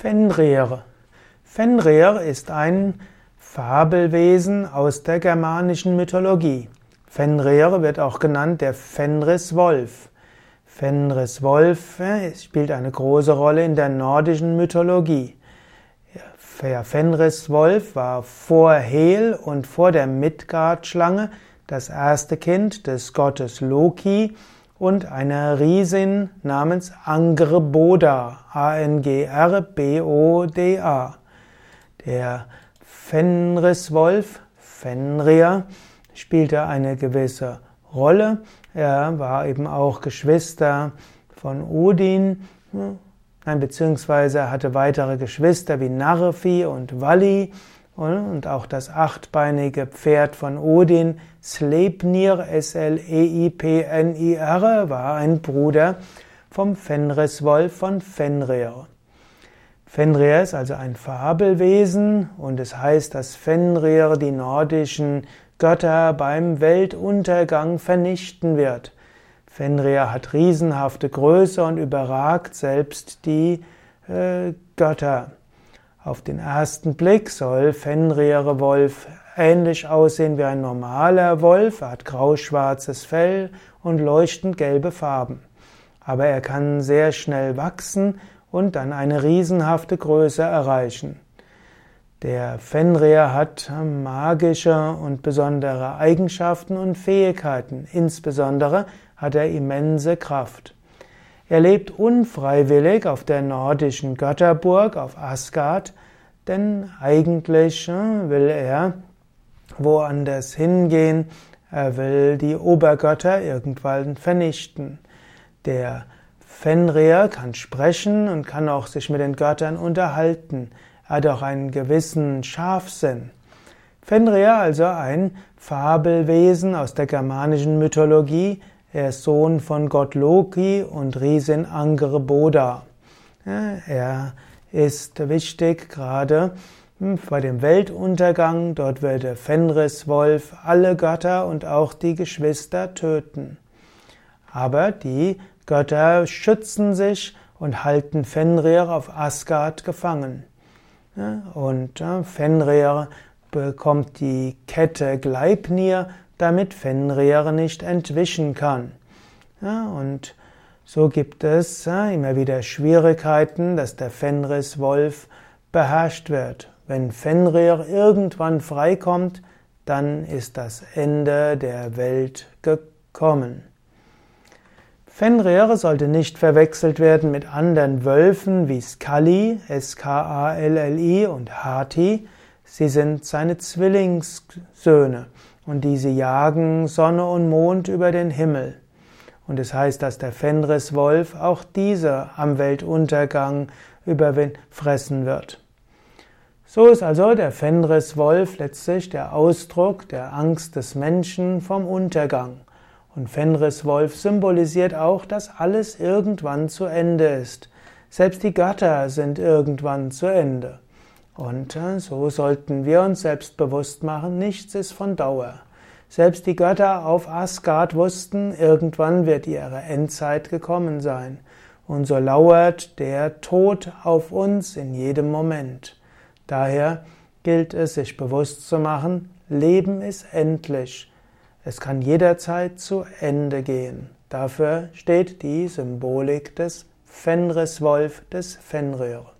Fenrir. Fenrir ist ein Fabelwesen aus der germanischen Mythologie. Fenrir wird auch genannt der Fenriswolf. Fenriswolf äh, spielt eine große Rolle in der nordischen Mythologie. Der Fenriswolf war vor Hel und vor der Midgard-Schlange das erste Kind des Gottes Loki und einer Riesin namens Angrboda, A-N-G-R-B-O-D-A. Der Fenriswolf, Fenrir, spielte eine gewisse Rolle. Er war eben auch Geschwister von Odin, nein, beziehungsweise hatte weitere Geschwister wie Narfi und Vali und auch das achtbeinige Pferd von Odin, Sleipnir, S-L-E-I-P-N-I-R, war ein Bruder vom Fenriswolf von Fenrir. Fenrir ist also ein Fabelwesen und es heißt, dass Fenrir die nordischen Götter beim Weltuntergang vernichten wird. Fenrir hat riesenhafte Größe und überragt selbst die äh, Götter. Auf den ersten Blick soll Fenrir Wolf ähnlich aussehen wie ein normaler Wolf. Er hat grauschwarzes Fell und leuchtend gelbe Farben. Aber er kann sehr schnell wachsen und dann eine riesenhafte Größe erreichen. Der Fenrir hat magische und besondere Eigenschaften und Fähigkeiten. Insbesondere hat er immense Kraft. Er lebt unfreiwillig auf der nordischen Götterburg auf Asgard, denn eigentlich äh, will er woanders hingehen. Er will die Obergötter irgendwann vernichten. Der Fenrir kann sprechen und kann auch sich mit den Göttern unterhalten. Er hat auch einen gewissen Scharfsinn. Fenrir also ein Fabelwesen aus der germanischen Mythologie, er ist Sohn von Gott Loki und Riesin Angerboda. Er ist wichtig gerade hm, bei dem Weltuntergang. Dort wird der Fenriswolf alle Götter und auch die Geschwister töten. Aber die Götter schützen sich und halten Fenrir auf Asgard gefangen. Und Fenrir bekommt die Kette Gleipnir damit Fenrir nicht entwischen kann. Ja, und so gibt es ja, immer wieder Schwierigkeiten, dass der Fenriswolf beherrscht wird. Wenn Fenrir irgendwann freikommt, dann ist das Ende der Welt gekommen. Fenrir sollte nicht verwechselt werden mit anderen Wölfen wie Skalli, S-K-A-L-L-I und Hati. Sie sind seine Zwillingssöhne und diese jagen Sonne und Mond über den Himmel. Und es heißt, dass der Fenriswolf auch diese am Weltuntergang überfressen wird. So ist also der Fenriswolf letztlich der Ausdruck der Angst des Menschen vom Untergang. Und Fenriswolf symbolisiert auch, dass alles irgendwann zu Ende ist. Selbst die Götter sind irgendwann zu Ende. Und äh, so sollten wir uns selbst bewusst machen, nichts ist von Dauer. Selbst die Götter auf Asgard wussten, irgendwann wird ihre Endzeit gekommen sein. Und so lauert der Tod auf uns in jedem Moment. Daher gilt es, sich bewusst zu machen, Leben ist endlich. Es kann jederzeit zu Ende gehen. Dafür steht die Symbolik des Fenriswolf des Fenrir.